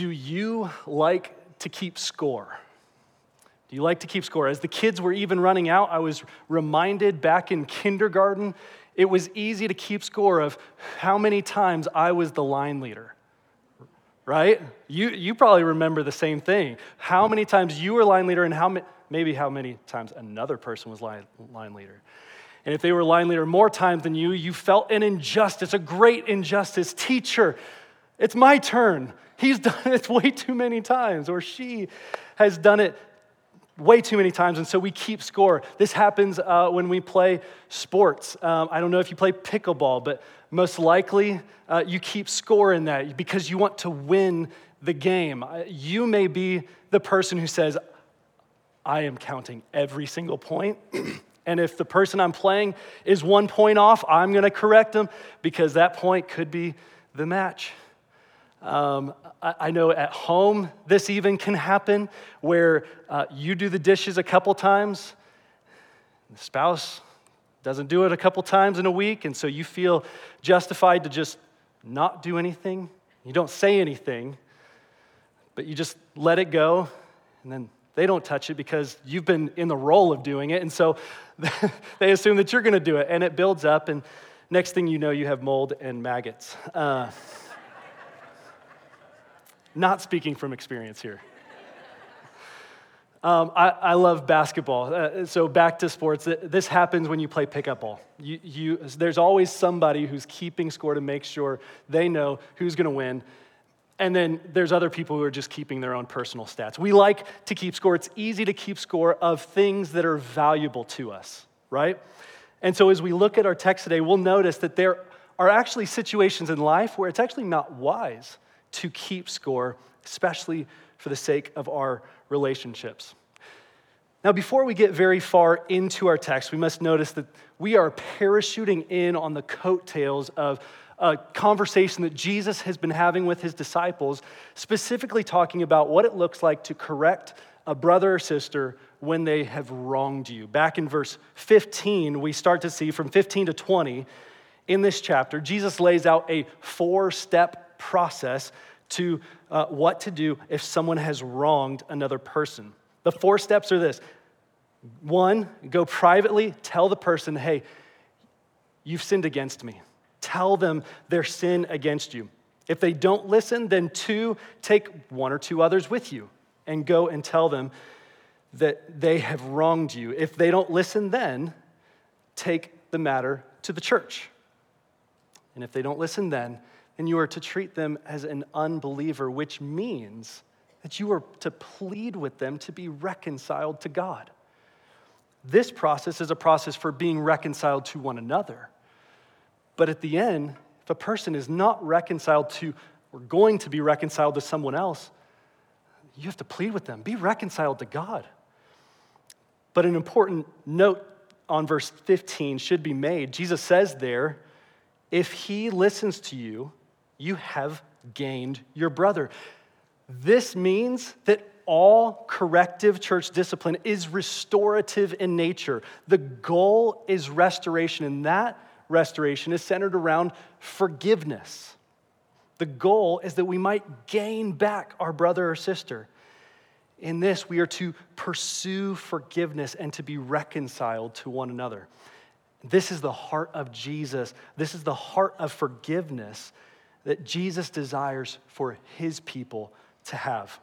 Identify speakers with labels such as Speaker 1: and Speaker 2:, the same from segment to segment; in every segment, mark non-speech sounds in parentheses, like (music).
Speaker 1: Do you like to keep score? Do you like to keep score? As the kids were even running out, I was reminded back in kindergarten, it was easy to keep score of how many times I was the line leader. Right? You, you probably remember the same thing. How many times you were line leader and how ma- maybe how many times another person was line, line leader. And if they were line leader more times than you, you felt an injustice, a great injustice. Teacher, it's my turn. He's done (laughs) it way too many times, or she has done it way too many times, and so we keep score. This happens uh, when we play sports. Um, I don't know if you play pickleball, but most likely uh, you keep score in that because you want to win the game. Uh, you may be the person who says, I am counting every single point. (clears throat) and if the person I'm playing is one point off, I'm going to correct them because that point could be the match. Um, I, I, know at home this even can happen where uh, you do the dishes a couple times, the spouse doesn't do it a couple times in a week, and so you feel justified to just not do anything. You don't say anything, but you just let it go, and then they don't touch it because you've been in the role of doing it, and so (laughs) they assume that you're going to do it, and it builds up, and next thing you know, you have mold and maggots. Uh, not speaking from experience here. Um, I, I, love basketball. Uh, so back to sports. This happens when you play pickup ball. You, you, there's always somebody who's keeping score to make sure they know who's going to win. And then there's other people who are just keeping their own personal stats. We like to keep score. It's easy to keep score of things that are valuable to us, right? And so as we look at our text today, we'll notice that there are actually situations in life where it's actually not wise to keep score, especially for the sake of our relationships. Now, before we get very far into our text, we must notice that we are parachuting in on the coattails of a conversation that Jesus has been having with his disciples, specifically talking about what it looks like to correct a brother or sister when they have wronged you. Back in verse 15, we start to see from 15 to 20 in this chapter, Jesus lays out a four step process to uh, what to do if someone has wronged another person. The four steps are this one, go privately, tell the person, hey, you've sinned against me. Tell them their sin against you. If they don't listen, then two, take one or two others with you and go and tell them that they have wronged you. If they don't listen, then take the matter to the church. And if they don't listen, then and you are to treat them as an unbeliever, which means that you are to plead with them to be reconciled to God. This process is a process for being reconciled to one another. But at the end, if a person is not reconciled to or going to be reconciled to someone else, you have to plead with them be reconciled to God. But an important note on verse 15 should be made. Jesus says there, if he listens to you, you have gained your brother. This means that all corrective church discipline is restorative in nature. The goal is restoration, and that restoration is centered around forgiveness. The goal is that we might gain back our brother or sister. In this, we are to pursue forgiveness and to be reconciled to one another. This is the heart of Jesus. This is the heart of forgiveness that Jesus desires for his people to have.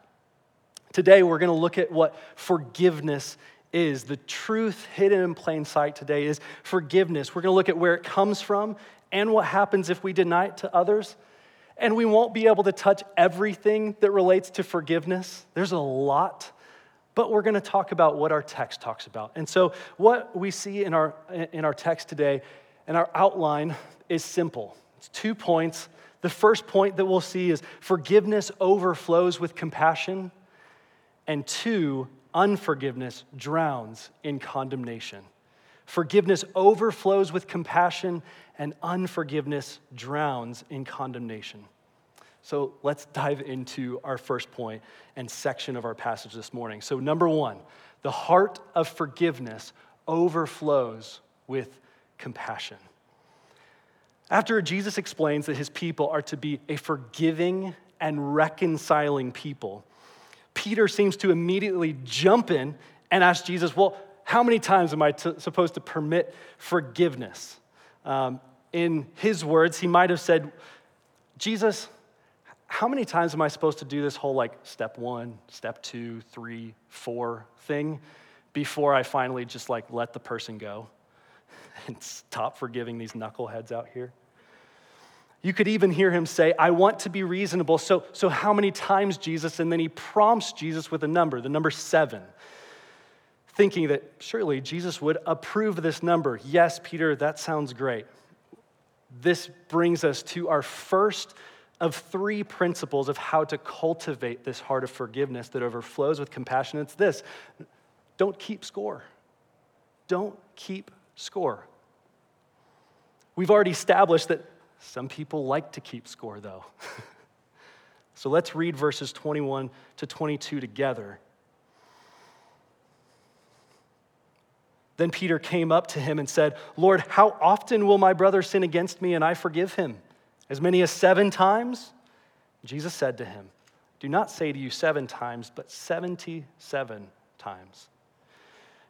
Speaker 1: Today, we're going to look at what forgiveness is. The truth hidden in plain sight today is forgiveness. We're going to look at where it comes from and what happens if we deny it to others. And we won't be able to touch everything that relates to forgiveness. There's a lot, but we're going to talk about what our text talks about. And so, what we see in our, in our text today and our outline is simple it's two points the first point that we'll see is forgiveness overflows with compassion, and two, unforgiveness drowns in condemnation. Forgiveness overflows with compassion, and unforgiveness drowns in condemnation. So let's dive into our first point and section of our passage this morning. So, number one, the heart of forgiveness overflows with compassion. After Jesus explains that his people are to be a forgiving and reconciling people. Peter seems to immediately jump in and ask Jesus, Well, how many times am I t- supposed to permit forgiveness? Um, in his words, he might have said, Jesus, how many times am I supposed to do this whole like step one, step two, three, four thing before I finally just like let the person go (laughs) and stop forgiving these knuckleheads out here? You could even hear him say, I want to be reasonable. So, so how many times, Jesus? And then he prompts Jesus with a number, the number seven, thinking that surely Jesus would approve this number. Yes, Peter, that sounds great. This brings us to our first of three principles of how to cultivate this heart of forgiveness that overflows with compassion. It's this don't keep score. Don't keep score. We've already established that some people like to keep score, though. (laughs) so let's read verses 21 to 22 together. Then Peter came up to him and said, Lord, how often will my brother sin against me and I forgive him? As many as seven times? Jesus said to him, Do not say to you seven times, but 77 times.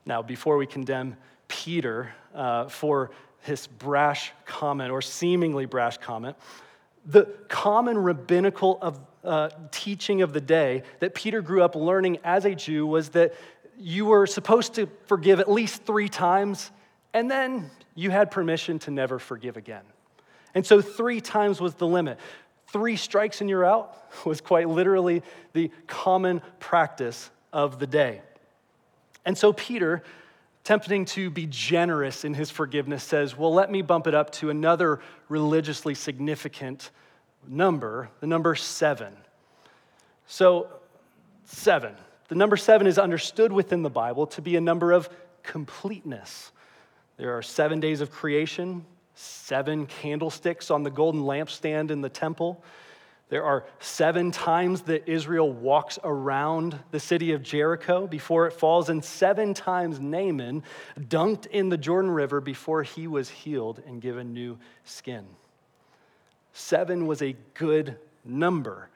Speaker 1: Now, before we condemn Peter uh, for his brash comment or seemingly brash comment, the common rabbinical of, uh, teaching of the day that Peter grew up learning as a Jew was that you were supposed to forgive at least three times, and then you had permission to never forgive again. And so, three times was the limit. Three strikes and you're out (laughs) was quite literally the common practice of the day. And so, Peter tempting to be generous in his forgiveness, says, Well, let me bump it up to another religiously significant number, the number seven. So, seven. The number seven is understood within the Bible to be a number of completeness. There are seven days of creation, seven candlesticks on the golden lampstand in the temple. There are seven times that Israel walks around the city of Jericho before it falls, and seven times Naaman dunked in the Jordan River before he was healed and given new skin. Seven was a good number.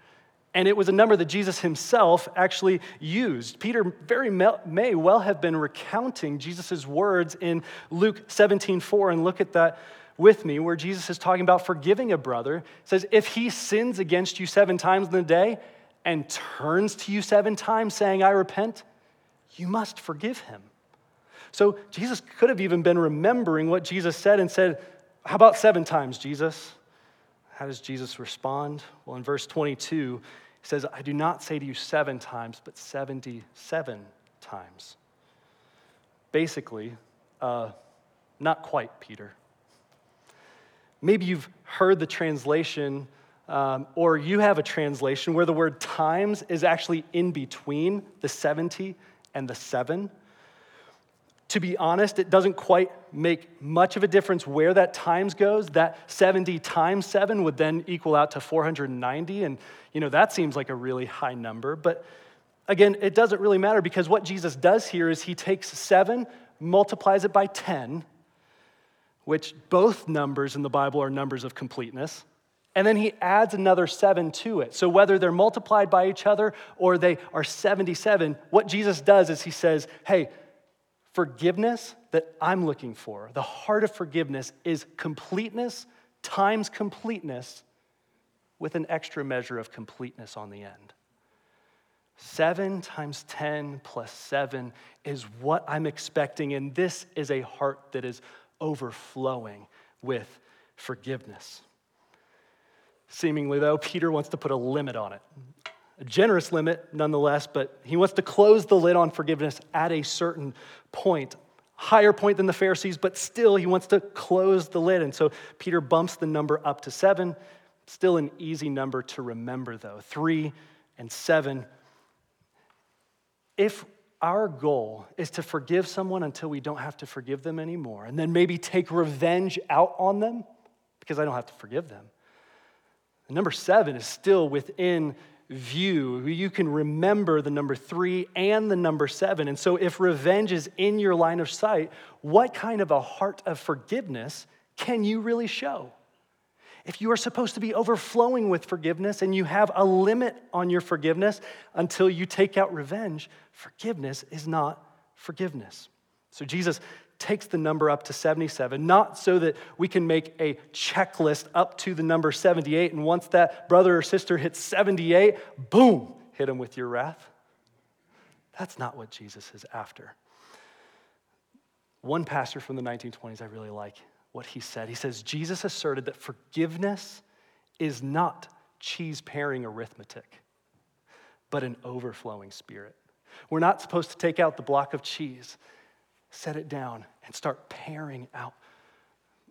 Speaker 1: And it was a number that Jesus himself actually used. Peter very may well have been recounting Jesus' words in Luke 17 4. And look at that with me where Jesus is talking about forgiving a brother. It says, If he sins against you seven times in the day and turns to you seven times saying, I repent, you must forgive him. So Jesus could have even been remembering what Jesus said and said, How about seven times, Jesus? How does Jesus respond? Well, in verse 22, he says, I do not say to you seven times, but 77 times. Basically, uh, not quite, Peter. Maybe you've heard the translation, um, or you have a translation where the word times is actually in between the 70 and the 7. To be honest, it doesn't quite make much of a difference where that times goes. That 70 times 7 would then equal out to 490, and you know that seems like a really high number. But again, it doesn't really matter because what Jesus does here is he takes 7, multiplies it by 10, which both numbers in the Bible are numbers of completeness. And then he adds another seven to it. So whether they're multiplied by each other or they are 77, what Jesus does is he says, hey, forgiveness that I'm looking for, the heart of forgiveness is completeness times completeness with an extra measure of completeness on the end. Seven times 10 plus seven is what I'm expecting, and this is a heart that is overflowing with forgiveness. Seemingly, though, Peter wants to put a limit on it. A generous limit, nonetheless, but he wants to close the lid on forgiveness at a certain point. Higher point than the Pharisees, but still he wants to close the lid. And so Peter bumps the number up to seven. Still an easy number to remember, though. Three and seven. If our goal is to forgive someone until we don't have to forgive them anymore, and then maybe take revenge out on them because I don't have to forgive them. number seven is still within view. You can remember the number three and the number seven. And so, if revenge is in your line of sight, what kind of a heart of forgiveness can you really show? If you are supposed to be overflowing with forgiveness and you have a limit on your forgiveness until you take out revenge, forgiveness is not forgiveness. So Jesus takes the number up to 77, not so that we can make a checklist up to the number 78, and once that brother or sister hits 78, boom, hit them with your wrath. That's not what Jesus is after. One pastor from the 1920s I really like what he said. He says, Jesus asserted that forgiveness is not cheese paring arithmetic, but an overflowing spirit. We're not supposed to take out the block of cheese, set it down, and start paring out.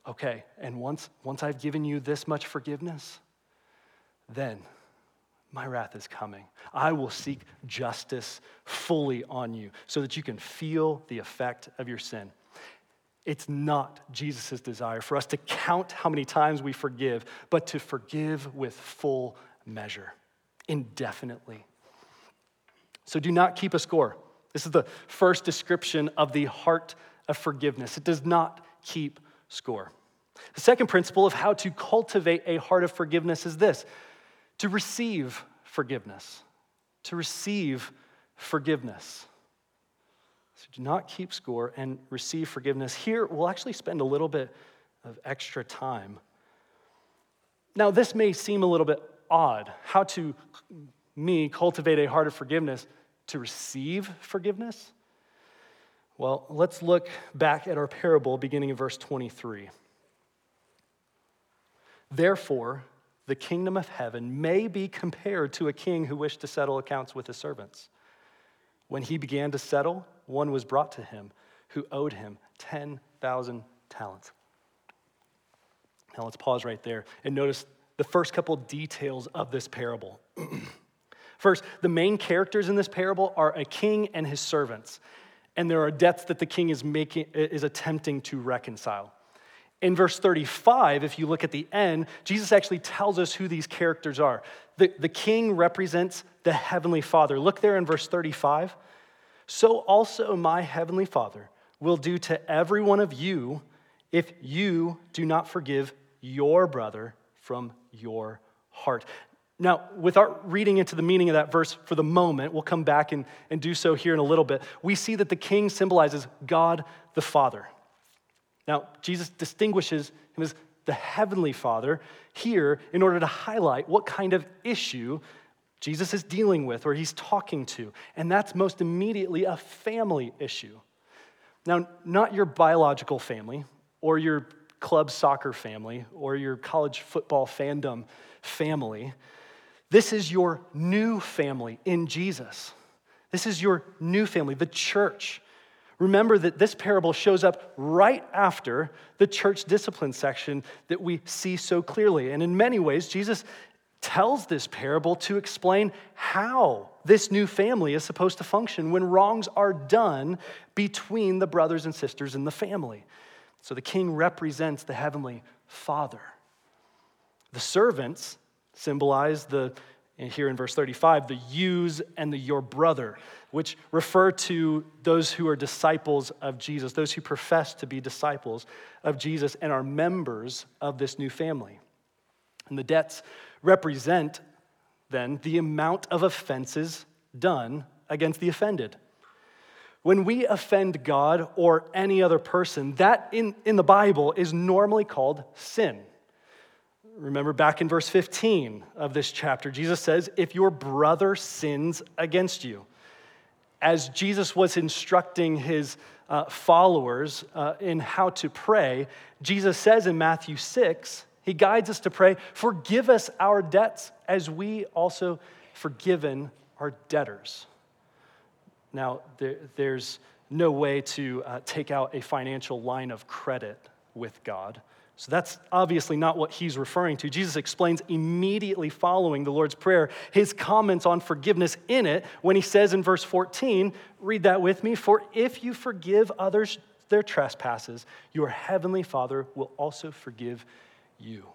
Speaker 1: Okay, and once, once I've given you this much forgiveness, then my wrath is coming. I will seek justice fully on you so that you can feel the effect of your sin. It's not Jesus' desire for us to count how many times we forgive, but to forgive with full measure, indefinitely. So do not keep a score. This is the first description of the heart of forgiveness. It does not keep score. The second principle of how to cultivate a heart of forgiveness is this to receive forgiveness. To receive forgiveness. So do not keep score and receive forgiveness. Here, we'll actually spend a little bit of extra time. Now, this may seem a little bit odd. How to me cultivate a heart of forgiveness to receive forgiveness? Well, let's look back at our parable beginning in verse 23. Therefore, the kingdom of heaven may be compared to a king who wished to settle accounts with his servants. When he began to settle, one was brought to him who owed him 10,000 talents. Now let's pause right there and notice the first couple details of this parable. (clears throat) First, the main characters in this parable are a king and his servants, and there are debts that the king is making is attempting to reconcile. In verse 35, if you look at the end, Jesus actually tells us who these characters are. The, the king represents the heavenly father. Look there in verse 35 so also my heavenly Father will do to every one of you if you do not forgive your brother from your heart. Now, without reading into the meaning of that verse for the moment, we'll come back and, and do so here in a little bit. We see that the king symbolizes God the Father. Now, Jesus distinguishes him as the heavenly Father here in order to highlight what kind of issue Jesus is dealing with or he's talking to. And that's most immediately a family issue. Now, not your biological family or your club soccer family or your college football fandom family. This is your new family in Jesus. This is your new family, the church. Remember that this parable shows up right after the church discipline section that we see so clearly. And in many ways, Jesus tells this parable to explain how this new family is supposed to function when wrongs are done between the brothers and sisters in the family. So the king represents the heavenly father. The servants symbolize the, here in verse 35, the yous and the your brother, which refer to those who are disciples of Jesus, those who profess to be disciples of Jesus and are members of this new family. And the debts represent then the amount of offenses done against the offended. When we offend God or any other person, that in, in the Bible is normally called sin. Remember back in verse 15 of this chapter, Jesus says, If your brother sins against you, as Jesus was instructing his uh, followers uh, in how to pray, Jesus says in Matthew 6, he guides us to pray, Forgive us our debts as we also forgiven our debtors. Now, there, there's no way to uh, take out a financial line of credit with God. So that's obviously not what he's referring to. Jesus explains immediately following the Lord's Prayer his comments on forgiveness in it when he says in verse 14, read that with me, for if you forgive others their trespasses, your heavenly Father will also forgive you.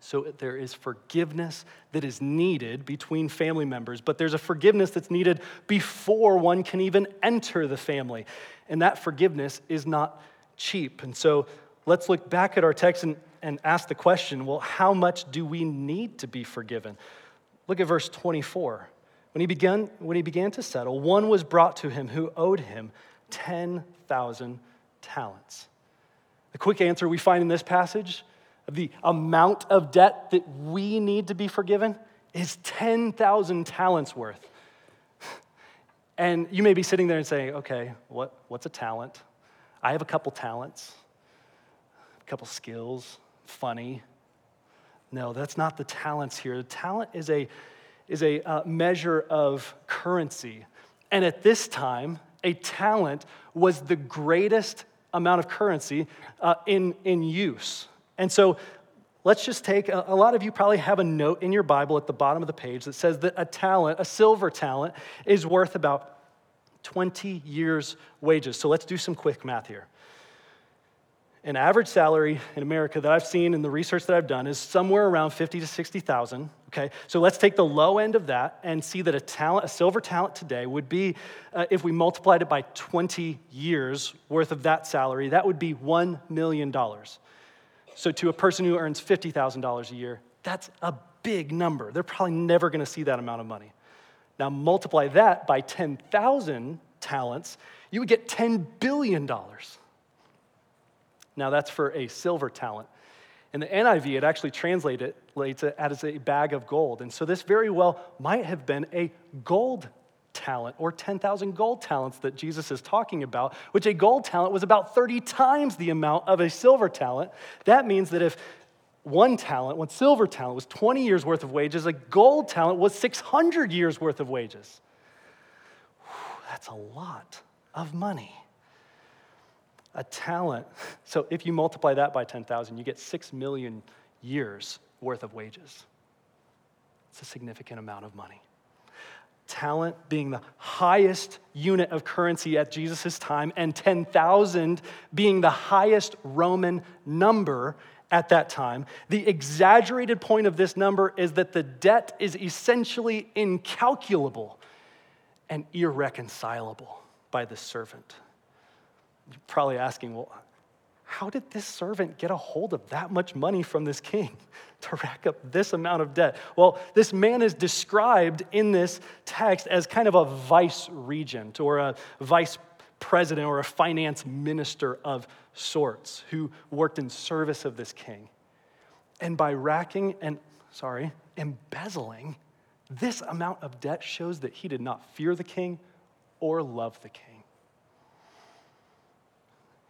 Speaker 1: So there is forgiveness that is needed between family members, but there's a forgiveness that's needed before one can even enter the family. And that forgiveness is not cheap. And so let's look back at our text and and ask the question well, how much do we need to be forgiven? Look at verse 24. When he, began, when he began to settle, one was brought to him who owed him 10,000 talents. The quick answer we find in this passage the amount of debt that we need to be forgiven is 10,000 talents worth. And you may be sitting there and saying, okay, what, what's a talent? I have a couple talents, couple skills, funny. No, that's not the talents here. The talent is a, is a uh, measure of currency. And at this time, a talent was the greatest amount of currency uh, in, in use. And so let's just take a, a, lot of you probably have a note in your Bible at the bottom of the page that says that a talent, a silver talent, is worth about 20 years' wages. So let's do some quick math here. An average salary in America that I've seen in the research that I've done is somewhere around 50 to 60,000. Okay, so let's take the low end of that and see that a talent, a silver talent today would be, uh, if we multiplied it by 20 years worth of that salary, that would be $1 million. So to a person who earns $50,000 a year, that's a big number. They're probably never gonna see that amount of money. Now multiply that by 10,000 talents, you would get $10 billion. Now that's for a silver talent. In the NIV, it actually translates it as a bag of gold. And so this very well might have been a gold talent or 10,000 gold talents that Jesus is talking about, which a gold talent was about 30 times the amount of a silver talent. That means that if one talent, one silver talent was 20 years worth of wages, a gold talent was 600 years worth of wages. Whew, that's a lot of money. A talent, (laughs) so if you multiply that by 10,000, you get 6 million years worth of wages. It's a significant amount of money. Talent being the highest unit of currency at Jesus' time, and 10,000 being the highest Roman number at that time. The exaggerated point of this number is that the debt is essentially incalculable and irreconcilable by the servant. You're probably asking, well, how did this servant get a hold of that much money from this king (laughs) to rack up this amount of debt? Well, this man is described in this text as kind of a vice regent or a vice president or a finance minister of sorts who worked in service of this king. And by racking and, sorry, embezzling this amount of debt shows that he did not fear the king or love the king.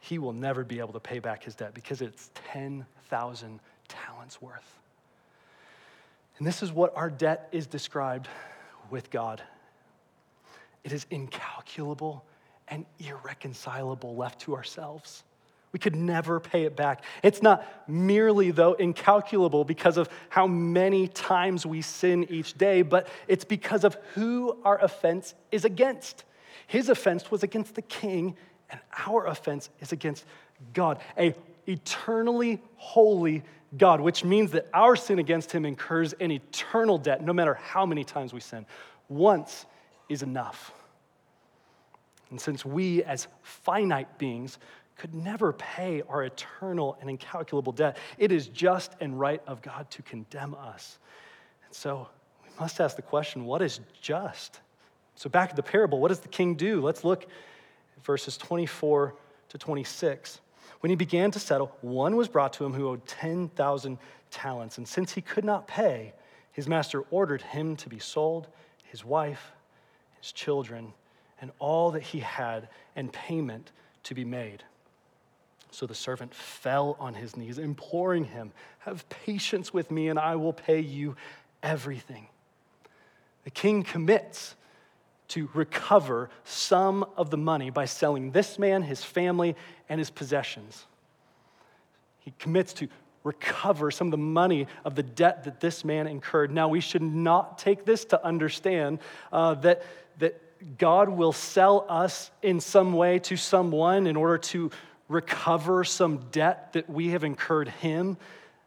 Speaker 1: He will never be able to pay back his debt because it's 10,000 talents worth. And this is what our debt is described with God it is incalculable and irreconcilable left to ourselves. We could never pay it back. It's not merely, though, incalculable because of how many times we sin each day, but it's because of who our offense is against. His offense was against the king, and our offense is against God, a eternally holy God, which means that our sin against him incurs an eternal debt, no matter how many times we sin. Once is enough. And since we, as finite beings, could never pay our eternal and incalculable debt, it is just and right of God to condemn us. And so we must ask the question what is just? So, back to the parable, what does the king do? Let's look at verses 24 to 26. When he began to settle, one was brought to him who owed 10,000 talents. And since he could not pay, his master ordered him to be sold, his wife, his children, and all that he had, and payment to be made. So the servant fell on his knees, imploring him, Have patience with me, and I will pay you everything. The king commits to recover some of the money by selling this man, his family, and his possessions. He commits to recover some of the money of the debt that this man incurred. Now, we should not take this to understand uh, that, that God will sell us in some way to someone in order to recover some debt that we have incurred him.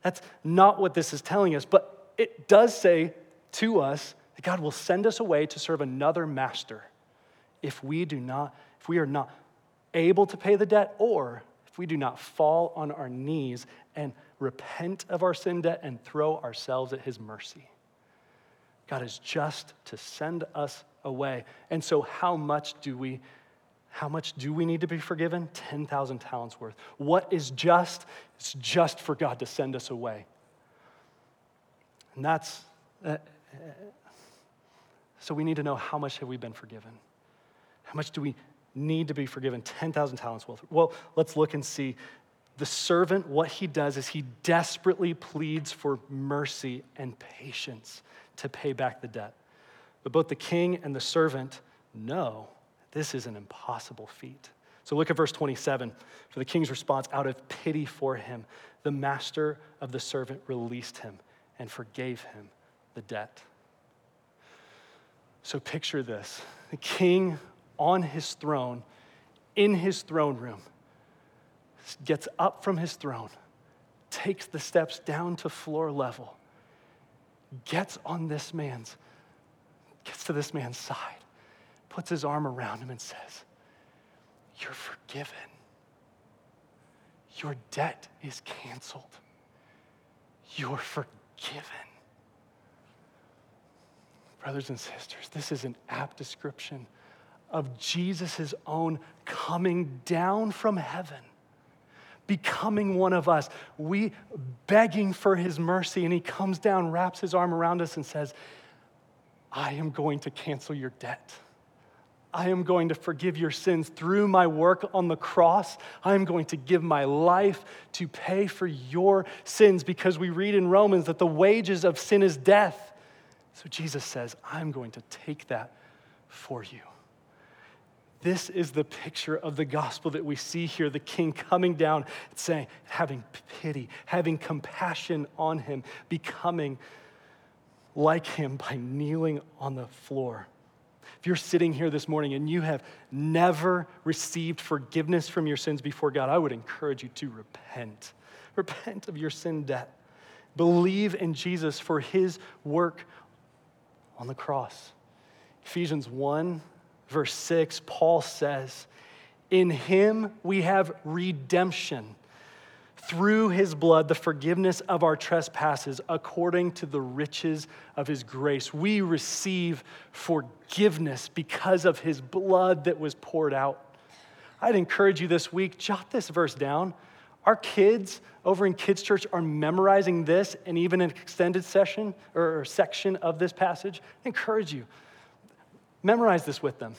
Speaker 1: That's not what this is telling us, but it does say to us that God will send us away to serve another master if we do not, if we are not able to pay the debt or if we do not fall on our knees and repent of our sin debt, and throw ourselves at his mercy. God is just to send us away. And so how much do we how much do we need to be forgiven? 10,000 talents worth. What is just? It's just for God to send us away. And that's so we need to know how much have we been forgiven? How much do we need to be forgiven? 10,000 talents worth. Well, let's look and see. The servant, what he does is he desperately pleads for mercy and patience to pay back the debt. But both the king and the servant know this is an impossible feat. So look at verse 27. For the king's response, out of pity for him, the master of the servant released him and forgave him the debt. So picture this the king on his throne, in his throne room, gets up from his throne, takes the steps down to floor level, gets on this man's, gets to this man's side, puts his arm around him and says, You're forgiven. Your debt is canceled. You're forgiven. Brothers and sisters, this is an apt description of Jesus' own coming down from heaven, becoming one of us. We begging for his mercy, and he comes down, wraps his arm around us, and says, I am going to cancel your debt. I am going to forgive your sins through my work on the cross. I am going to give my life to pay for your sins because we read in Romans that the wages of sin is death. So Jesus says, I'm going to take that for you. This is the picture of the gospel that we see here the king coming down saying, having pity, having compassion on him, becoming like him by kneeling on the floor. If you're sitting here this morning and you have never received forgiveness from your sins before God, I would encourage you to repent. Repent of your sin debt. Believe in Jesus for his work on the cross. Ephesians 1 verse 6, Paul says, In him we have redemption through his blood, the forgiveness of our trespasses according to the riches of his grace. We receive forgiveness because of his blood that was poured out. I'd encourage you this week, jot this verse down. Our kids over in Kids Church are memorizing this and even an extended session or section of this passage. I encourage you. Memorize this with them.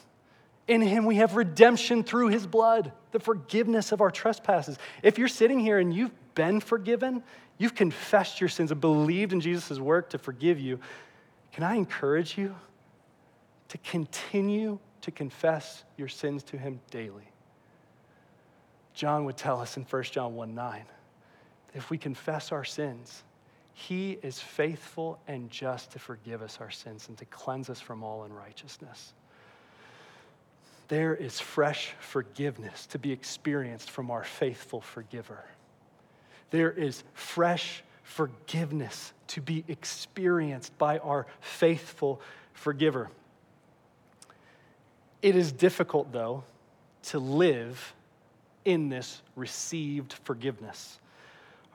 Speaker 1: In him we have redemption through his blood, the forgiveness of our trespasses. If you're sitting here and you've been forgiven, you've confessed your sins and believed in Jesus' work to forgive you, can I encourage you to continue to confess your sins to him daily? John would tell us in 1 John 1 9, if we confess our sins, he is faithful and just to forgive us our sins and to cleanse us from all unrighteousness. There is fresh forgiveness to be experienced from our faithful forgiver. There is fresh forgiveness to be experienced by our faithful forgiver. It is difficult, though, to live in this received forgiveness.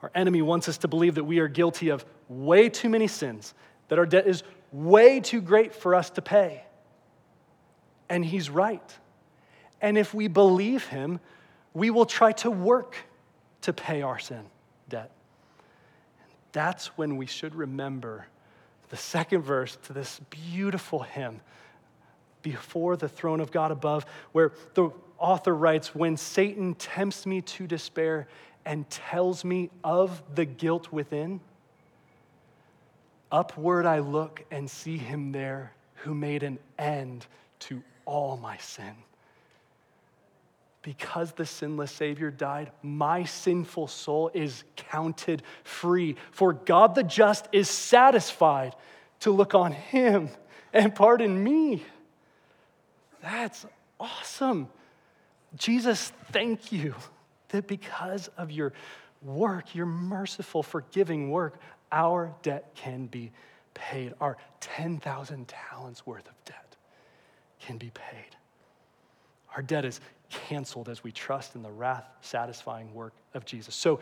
Speaker 1: Our enemy wants us to believe that we are guilty of way too many sins, that our debt is way too great for us to pay. And he's right. And if we believe him, we will try to work to pay our sin debt. That's when we should remember the second verse to this beautiful hymn, Before the Throne of God Above, where the author writes, When Satan tempts me to despair, and tells me of the guilt within, upward I look and see him there who made an end to all my sin. Because the sinless Savior died, my sinful soul is counted free. For God the just is satisfied to look on him and pardon me. That's awesome. Jesus, thank you that because of your work, your merciful, forgiving work, our debt can be paid. Our 10,000 talents worth of debt can be paid. Our debt is canceled as we trust in the wrath satisfying work of Jesus. So,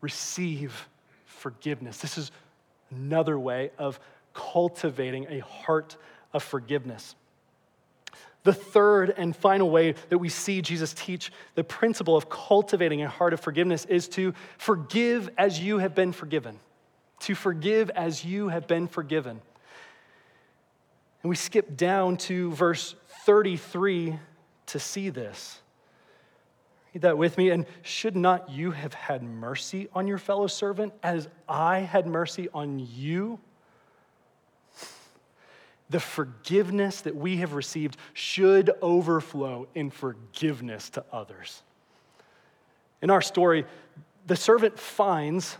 Speaker 1: receive forgiveness. This is another way of cultivating a heart of forgiveness. The third and final way that we see Jesus teach the principle of cultivating a heart of forgiveness is to forgive as you have been forgiven. To forgive as you have been forgiven. And we skip down to verse 33 to see this. Read that with me. And should not you have had mercy on your fellow servant as I had mercy on you? The forgiveness that we have received should overflow in forgiveness to others. In our story, the servant finds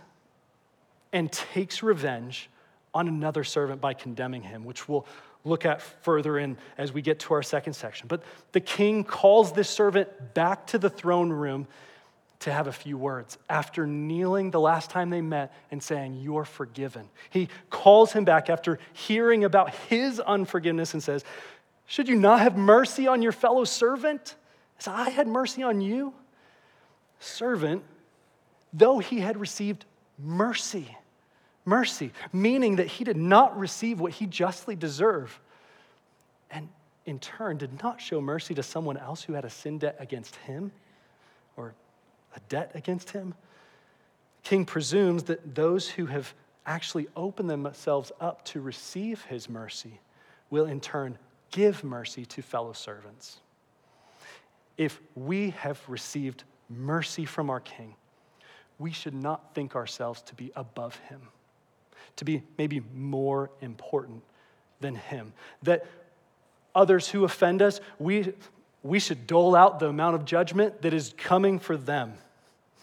Speaker 1: and takes revenge on another servant by condemning him, which we'll look at further in as we get to our second section. But the king calls this servant back to the throne room to have a few words after kneeling the last time they met and saying, You're forgiven. He calls him back after hearing about his unforgiveness and says, Should you not have mercy on your fellow servant as I had mercy on you? Servant, though he had received mercy, mercy, meaning that he did not receive what he justly deserved, and in turn did not show mercy to someone else who had a sin debt against him a debt against him. King presumes that those who have actually opened themselves up to receive his mercy will in turn give mercy to fellow servants. If we have received mercy from our King, we should not think ourselves to be above him to be maybe more important than him. That others who offend us, we, we should dole out the amount of judgment that is coming for them.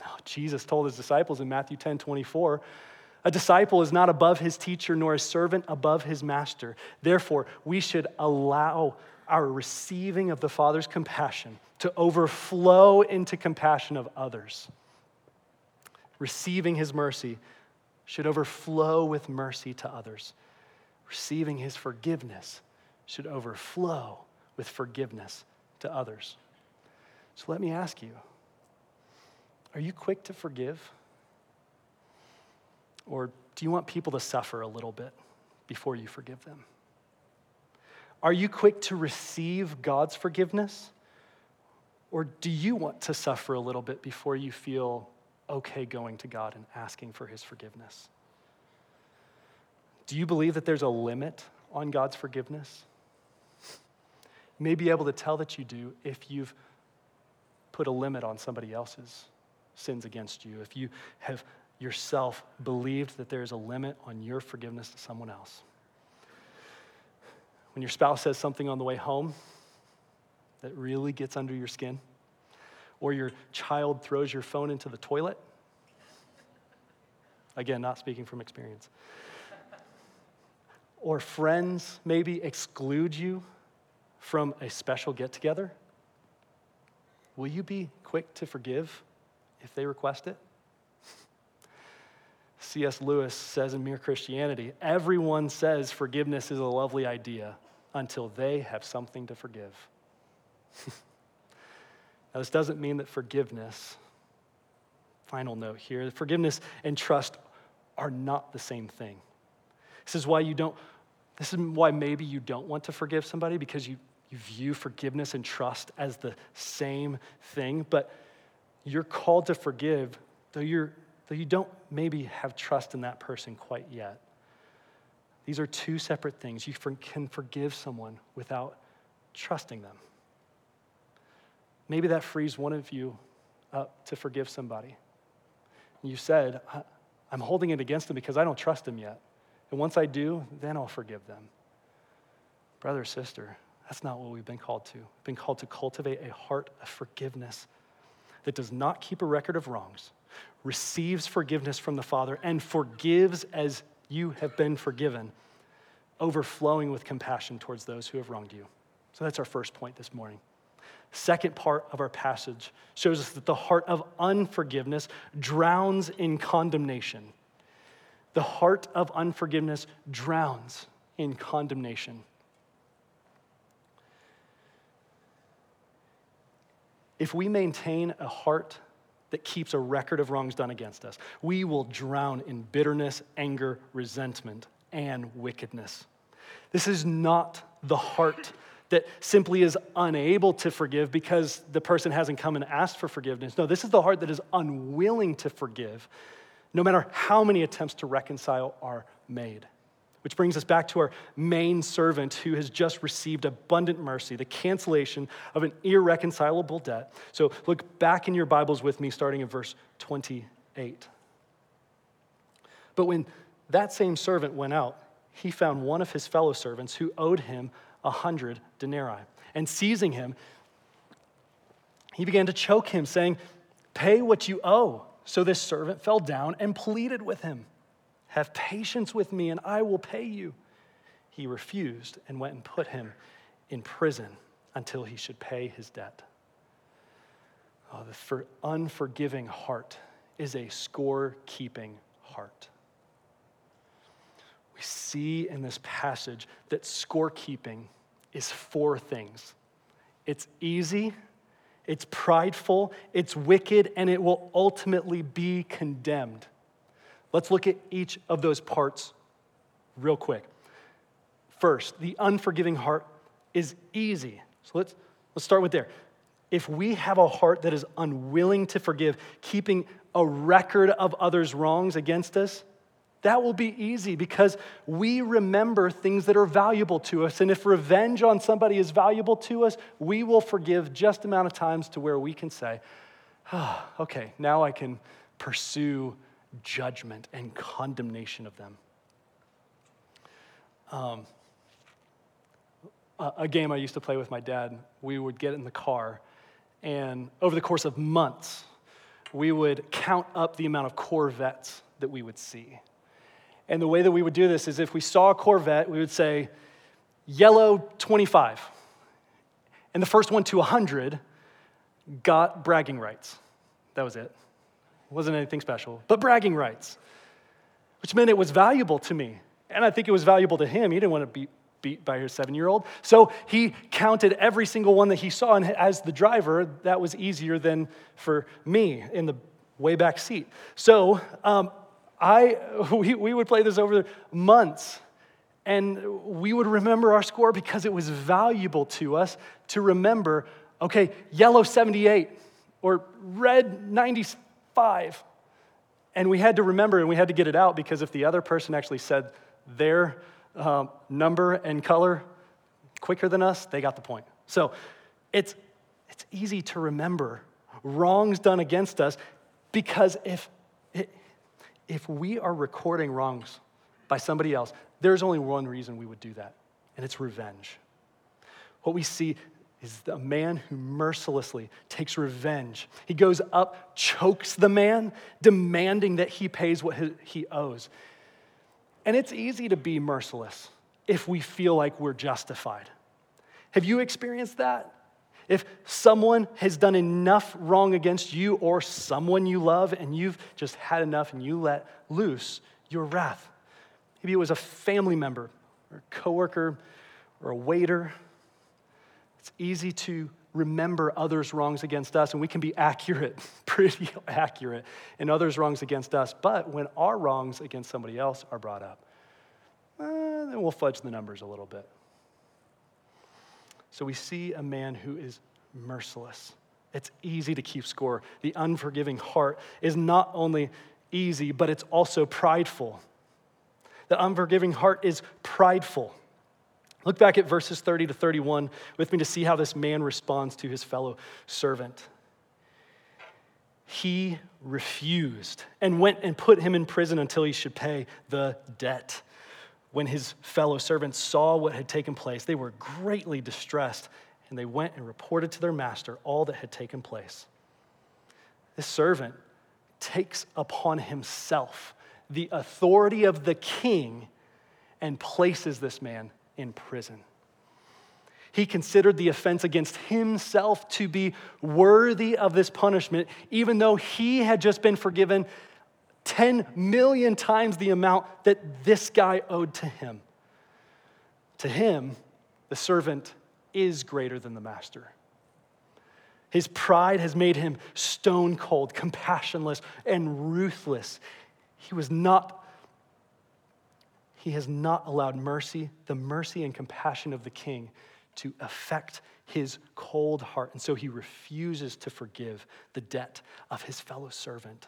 Speaker 1: Now, Jesus told his disciples in Matthew 10 24, a disciple is not above his teacher, nor a servant above his master. Therefore, we should allow our receiving of the Father's compassion to overflow into compassion of others. Receiving his mercy should overflow with mercy to others. Receiving his forgiveness should overflow with forgiveness to others. So let me ask you are you quick to forgive? Or do you want people to suffer a little bit before you forgive them? Are you quick to receive God's forgiveness? Or do you want to suffer a little bit before you feel okay going to God and asking for his forgiveness? Do you believe that there's a limit on God's forgiveness? May be able to tell that you do if you've put a limit on somebody else's sins against you, if you have yourself believed that there's a limit on your forgiveness to someone else. When your spouse says something on the way home that really gets under your skin, or your child throws your phone into the toilet. Again, not speaking from experience. Or friends maybe exclude you from a special get together. Will you be quick to forgive if they request it? C.S. Lewis says in Mere Christianity everyone says forgiveness is a lovely idea until they have something to forgive. (laughs) Now, this doesn't mean that forgiveness, final note here, forgiveness and trust are not the same thing. This is why you don't, this is why maybe you don't want to forgive somebody because you, you view forgiveness and trust as the same thing, but you're called to forgive, though, you're, though you don't maybe have trust in that person quite yet. These are two separate things. You can forgive someone without trusting them. Maybe that frees one of you up to forgive somebody. You said, I'm holding it against them because I don't trust them yet. And once I do, then I'll forgive them. Brother, sister, that's not what we've been called to. We've been called to cultivate a heart of forgiveness that does not keep a record of wrongs, receives forgiveness from the Father, and forgives as you have been forgiven, overflowing with compassion towards those who have wronged you. So that's our first point this morning second part of our passage shows us that the heart of unforgiveness drowns in condemnation. The heart of unforgiveness drowns in condemnation. If we maintain a heart that keeps a record of wrongs done against us. We will drown in bitterness, anger, resentment, and wickedness. This is not the heart that simply is unable to forgive because the person hasn't come and asked for forgiveness. No, this is the heart that is unwilling to forgive, no matter how many attempts to reconcile are made. Which brings us back to our main servant who has just received abundant mercy, the cancellation of an irreconcilable debt. So look back in your Bibles with me, starting in verse 28. But when that same servant went out, he found one of his fellow servants who owed him a hundred denarii. And seizing him, he began to choke him, saying, Pay what you owe. So this servant fell down and pleaded with him, Have patience with me, and I will pay you. He refused and went and put him in prison until he should pay his debt. Oh, the unforgiving heart is a score keeping heart we see in this passage that scorekeeping is four things it's easy, it's prideful, it's wicked, and it will ultimately be condemned. Let's look at each of those parts real quick. First, the unforgiving heart is easy. So let's, let's start with there. If we have a heart that is unwilling to forgive, keeping a record of others' wrongs against us, that will be easy because we remember things that are valuable to us. And if revenge on somebody is valuable to us, we will forgive just amount of times to where we can say, oh, okay, now I can pursue judgment and condemnation of them. Um, a game I used to play with my dad, we would get in the car, and over the course of months, we would count up the amount of Corvettes that we would see. And the way that we would do this is if we saw a Corvette, we would say, yellow 25. And the first one to 100 got bragging rights. That was it. Wasn't anything special, but bragging rights, which meant it was valuable to me. And I think it was valuable to him. He didn't want to be beat by his seven year old. So he counted every single one that he saw. And as the driver, that was easier than for me in the way back seat. So um, I, (laughs) we, we would play this over months, and we would remember our score because it was valuable to us to remember okay, yellow 78 or red 95. And we had to remember and we had to get it out because if the other person actually said their um, number and color quicker than us, they got the point. So it's, it's easy to remember wrongs done against us because if if we are recording wrongs by somebody else, there's only one reason we would do that, and it's revenge. What we see is a man who mercilessly takes revenge. He goes up, chokes the man, demanding that he pays what he owes. And it's easy to be merciless if we feel like we're justified. Have you experienced that? If someone has done enough wrong against you or someone you love and you've just had enough and you let loose your wrath, maybe it was a family member or a coworker or a waiter, it's easy to remember others' wrongs against us, and we can be accurate, (laughs) pretty accurate, in others' wrongs against us. But when our wrongs against somebody else are brought up, eh, then we'll fudge the numbers a little bit. So we see a man who is merciless. It's easy to keep score. The unforgiving heart is not only easy, but it's also prideful. The unforgiving heart is prideful. Look back at verses 30 to 31 with me to see how this man responds to his fellow servant. He refused and went and put him in prison until he should pay the debt when his fellow servants saw what had taken place, they were greatly distressed and they went and reported to their master all that had taken place. This servant takes upon himself the authority of the king and places this man in prison. He considered the offense against himself to be worthy of this punishment, even though he had just been forgiven 10 million times the amount that this guy owed to him. To him, the servant is greater than the master. His pride has made him stone cold, compassionless, and ruthless. He was not he has not allowed mercy, the mercy and compassion of the king, to affect his cold heart. And so he refuses to forgive the debt of his fellow servant.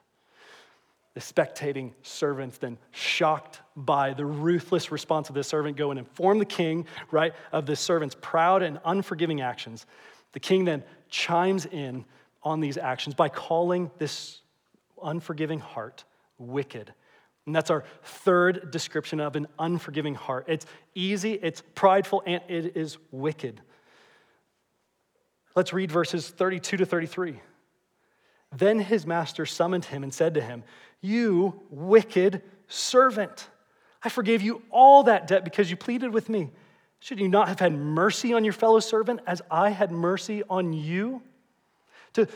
Speaker 1: The spectating servants, then shocked by the ruthless response of this servant, go and inform the king, right, of this servant's proud and unforgiving actions. The king then chimes in on these actions by calling this unforgiving heart wicked. And that's our third description of an unforgiving heart. It's easy, it's prideful, and it is wicked. Let's read verses 32 to 33. Then his master summoned him and said to him, You wicked servant, I forgave you all that debt because you pleaded with me. Should you not have had mercy on your fellow servant as I had mercy on you? To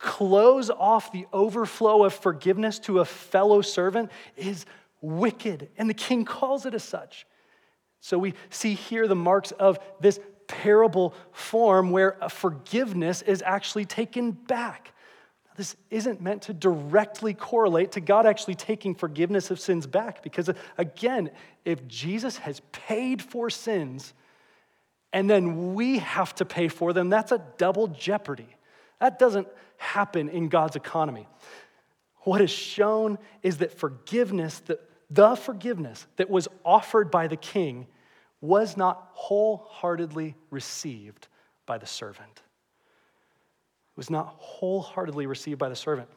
Speaker 1: close off the overflow of forgiveness to a fellow servant is wicked, and the king calls it as such. So we see here the marks of this parable form where forgiveness is actually taken back. This isn't meant to directly correlate to God actually taking forgiveness of sins back, because again, if Jesus has paid for sins and then we have to pay for them, that's a double jeopardy. That doesn't happen in God's economy. What is shown is that forgiveness, the, the forgiveness that was offered by the king, was not wholeheartedly received by the servant. It was not wholeheartedly received by the servant.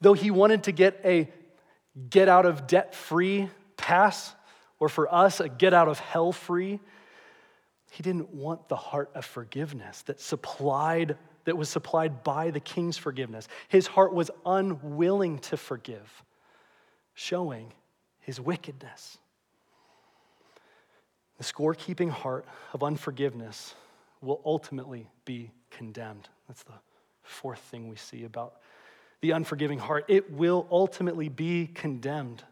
Speaker 1: Though he wanted to get a get out of debt free pass, or for us, a get out of hell free, he didn't want the heart of forgiveness that supplied that was supplied by the king's forgiveness. His heart was unwilling to forgive, showing his wickedness. The scorekeeping heart of unforgiveness will ultimately be condemned. That's the fourth thing we see about the unforgiving heart. It will ultimately be condemned.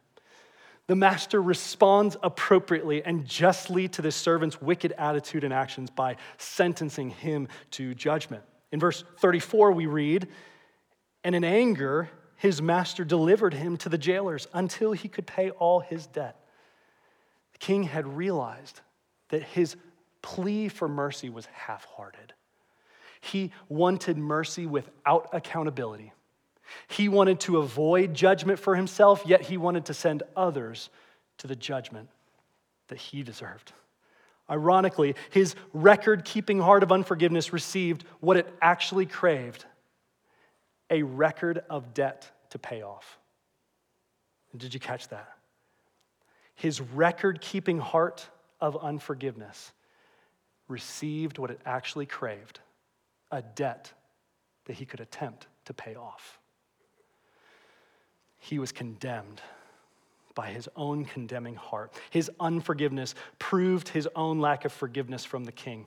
Speaker 1: The master responds appropriately and justly to the servant's wicked attitude and actions by sentencing him to judgment. In verse 34, we read, And in anger, his master delivered him to the jailers until he could pay all his debt. The king had realized that his plea for mercy was half hearted. He wanted mercy without accountability. He wanted to avoid judgment for himself, yet he wanted to send others to the judgment that he deserved. Ironically, his record keeping heart of unforgiveness received what it actually craved a record of debt to pay off. Did you catch that? His record keeping heart of unforgiveness received what it actually craved a debt that he could attempt to pay off. He was condemned by his own condemning heart. His unforgiveness proved his own lack of forgiveness from the king.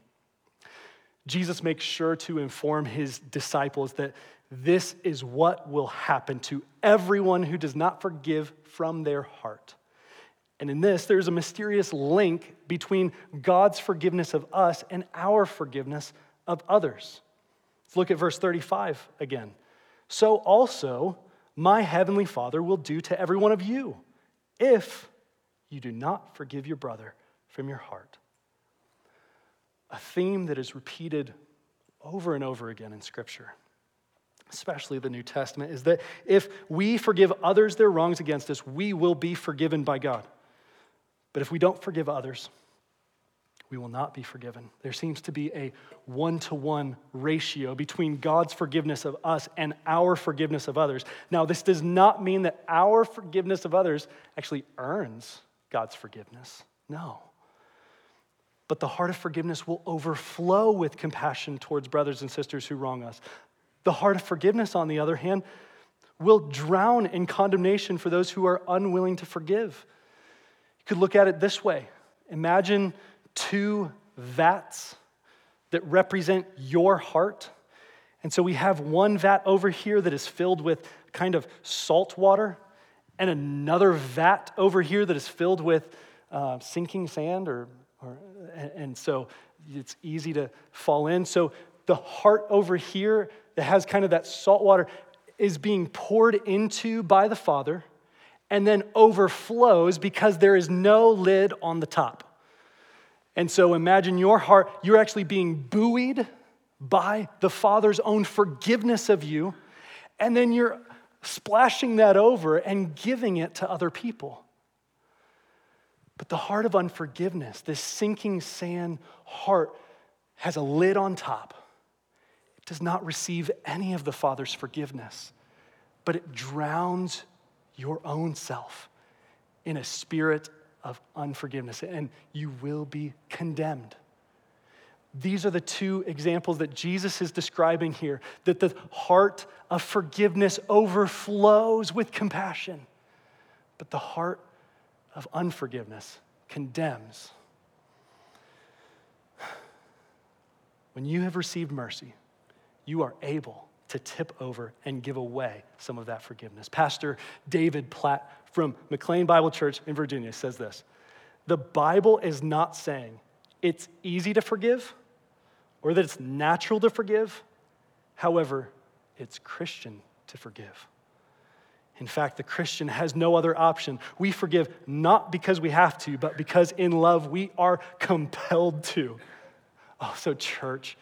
Speaker 1: Jesus makes sure to inform his disciples that this is what will happen to everyone who does not forgive from their heart. And in this, there's a mysterious link between God's forgiveness of us and our forgiveness of others. Let's look at verse 35 again. So also, my heavenly Father will do to every one of you if you do not forgive your brother from your heart. A theme that is repeated over and over again in Scripture, especially the New Testament, is that if we forgive others their wrongs against us, we will be forgiven by God. But if we don't forgive others, we will not be forgiven. There seems to be a one to one ratio between God's forgiveness of us and our forgiveness of others. Now, this does not mean that our forgiveness of others actually earns God's forgiveness. No. But the heart of forgiveness will overflow with compassion towards brothers and sisters who wrong us. The heart of forgiveness, on the other hand, will drown in condemnation for those who are unwilling to forgive. You could look at it this way Imagine two vats that represent your heart. And so we have one vat over here that is filled with kind of salt water, and another vat over here that is filled with uh, sinking sand, or, or, and so it's easy to fall in. So the heart over here that has kind of that salt water is being poured into by the Father and then overflows because there is no lid on the top. And so imagine your heart, you're actually being buoyed by the Father's own forgiveness of you, and then you're splashing that over and giving it to other people. But the heart of unforgiveness, this sinking sand heart, has a lid on top. It does not receive any of the Father's forgiveness, but it drowns your own self in a spirit of unforgiveness, and you will be condemned. These are the two examples that Jesus is describing here that the heart of forgiveness overflows with compassion, but the heart of unforgiveness condemns. When you have received mercy, you are able to tip over and give away some of that forgiveness. Pastor David Platt from McLean Bible Church in Virginia says this The Bible is not saying it's easy to forgive or that it's natural to forgive. However, it's Christian to forgive. In fact, the Christian has no other option. We forgive not because we have to, but because in love we are compelled to. Oh, so, church,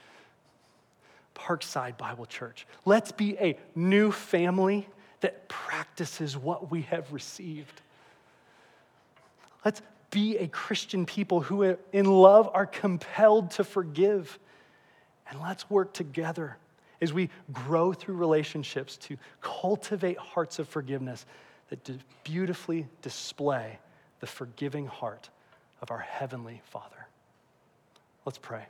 Speaker 1: Parkside Bible Church, let's be a new family that practices what we have received. Let's be a Christian people who, in love, are compelled to forgive. And let's work together as we grow through relationships to cultivate hearts of forgiveness that beautifully display the forgiving heart of our Heavenly Father. Let's pray.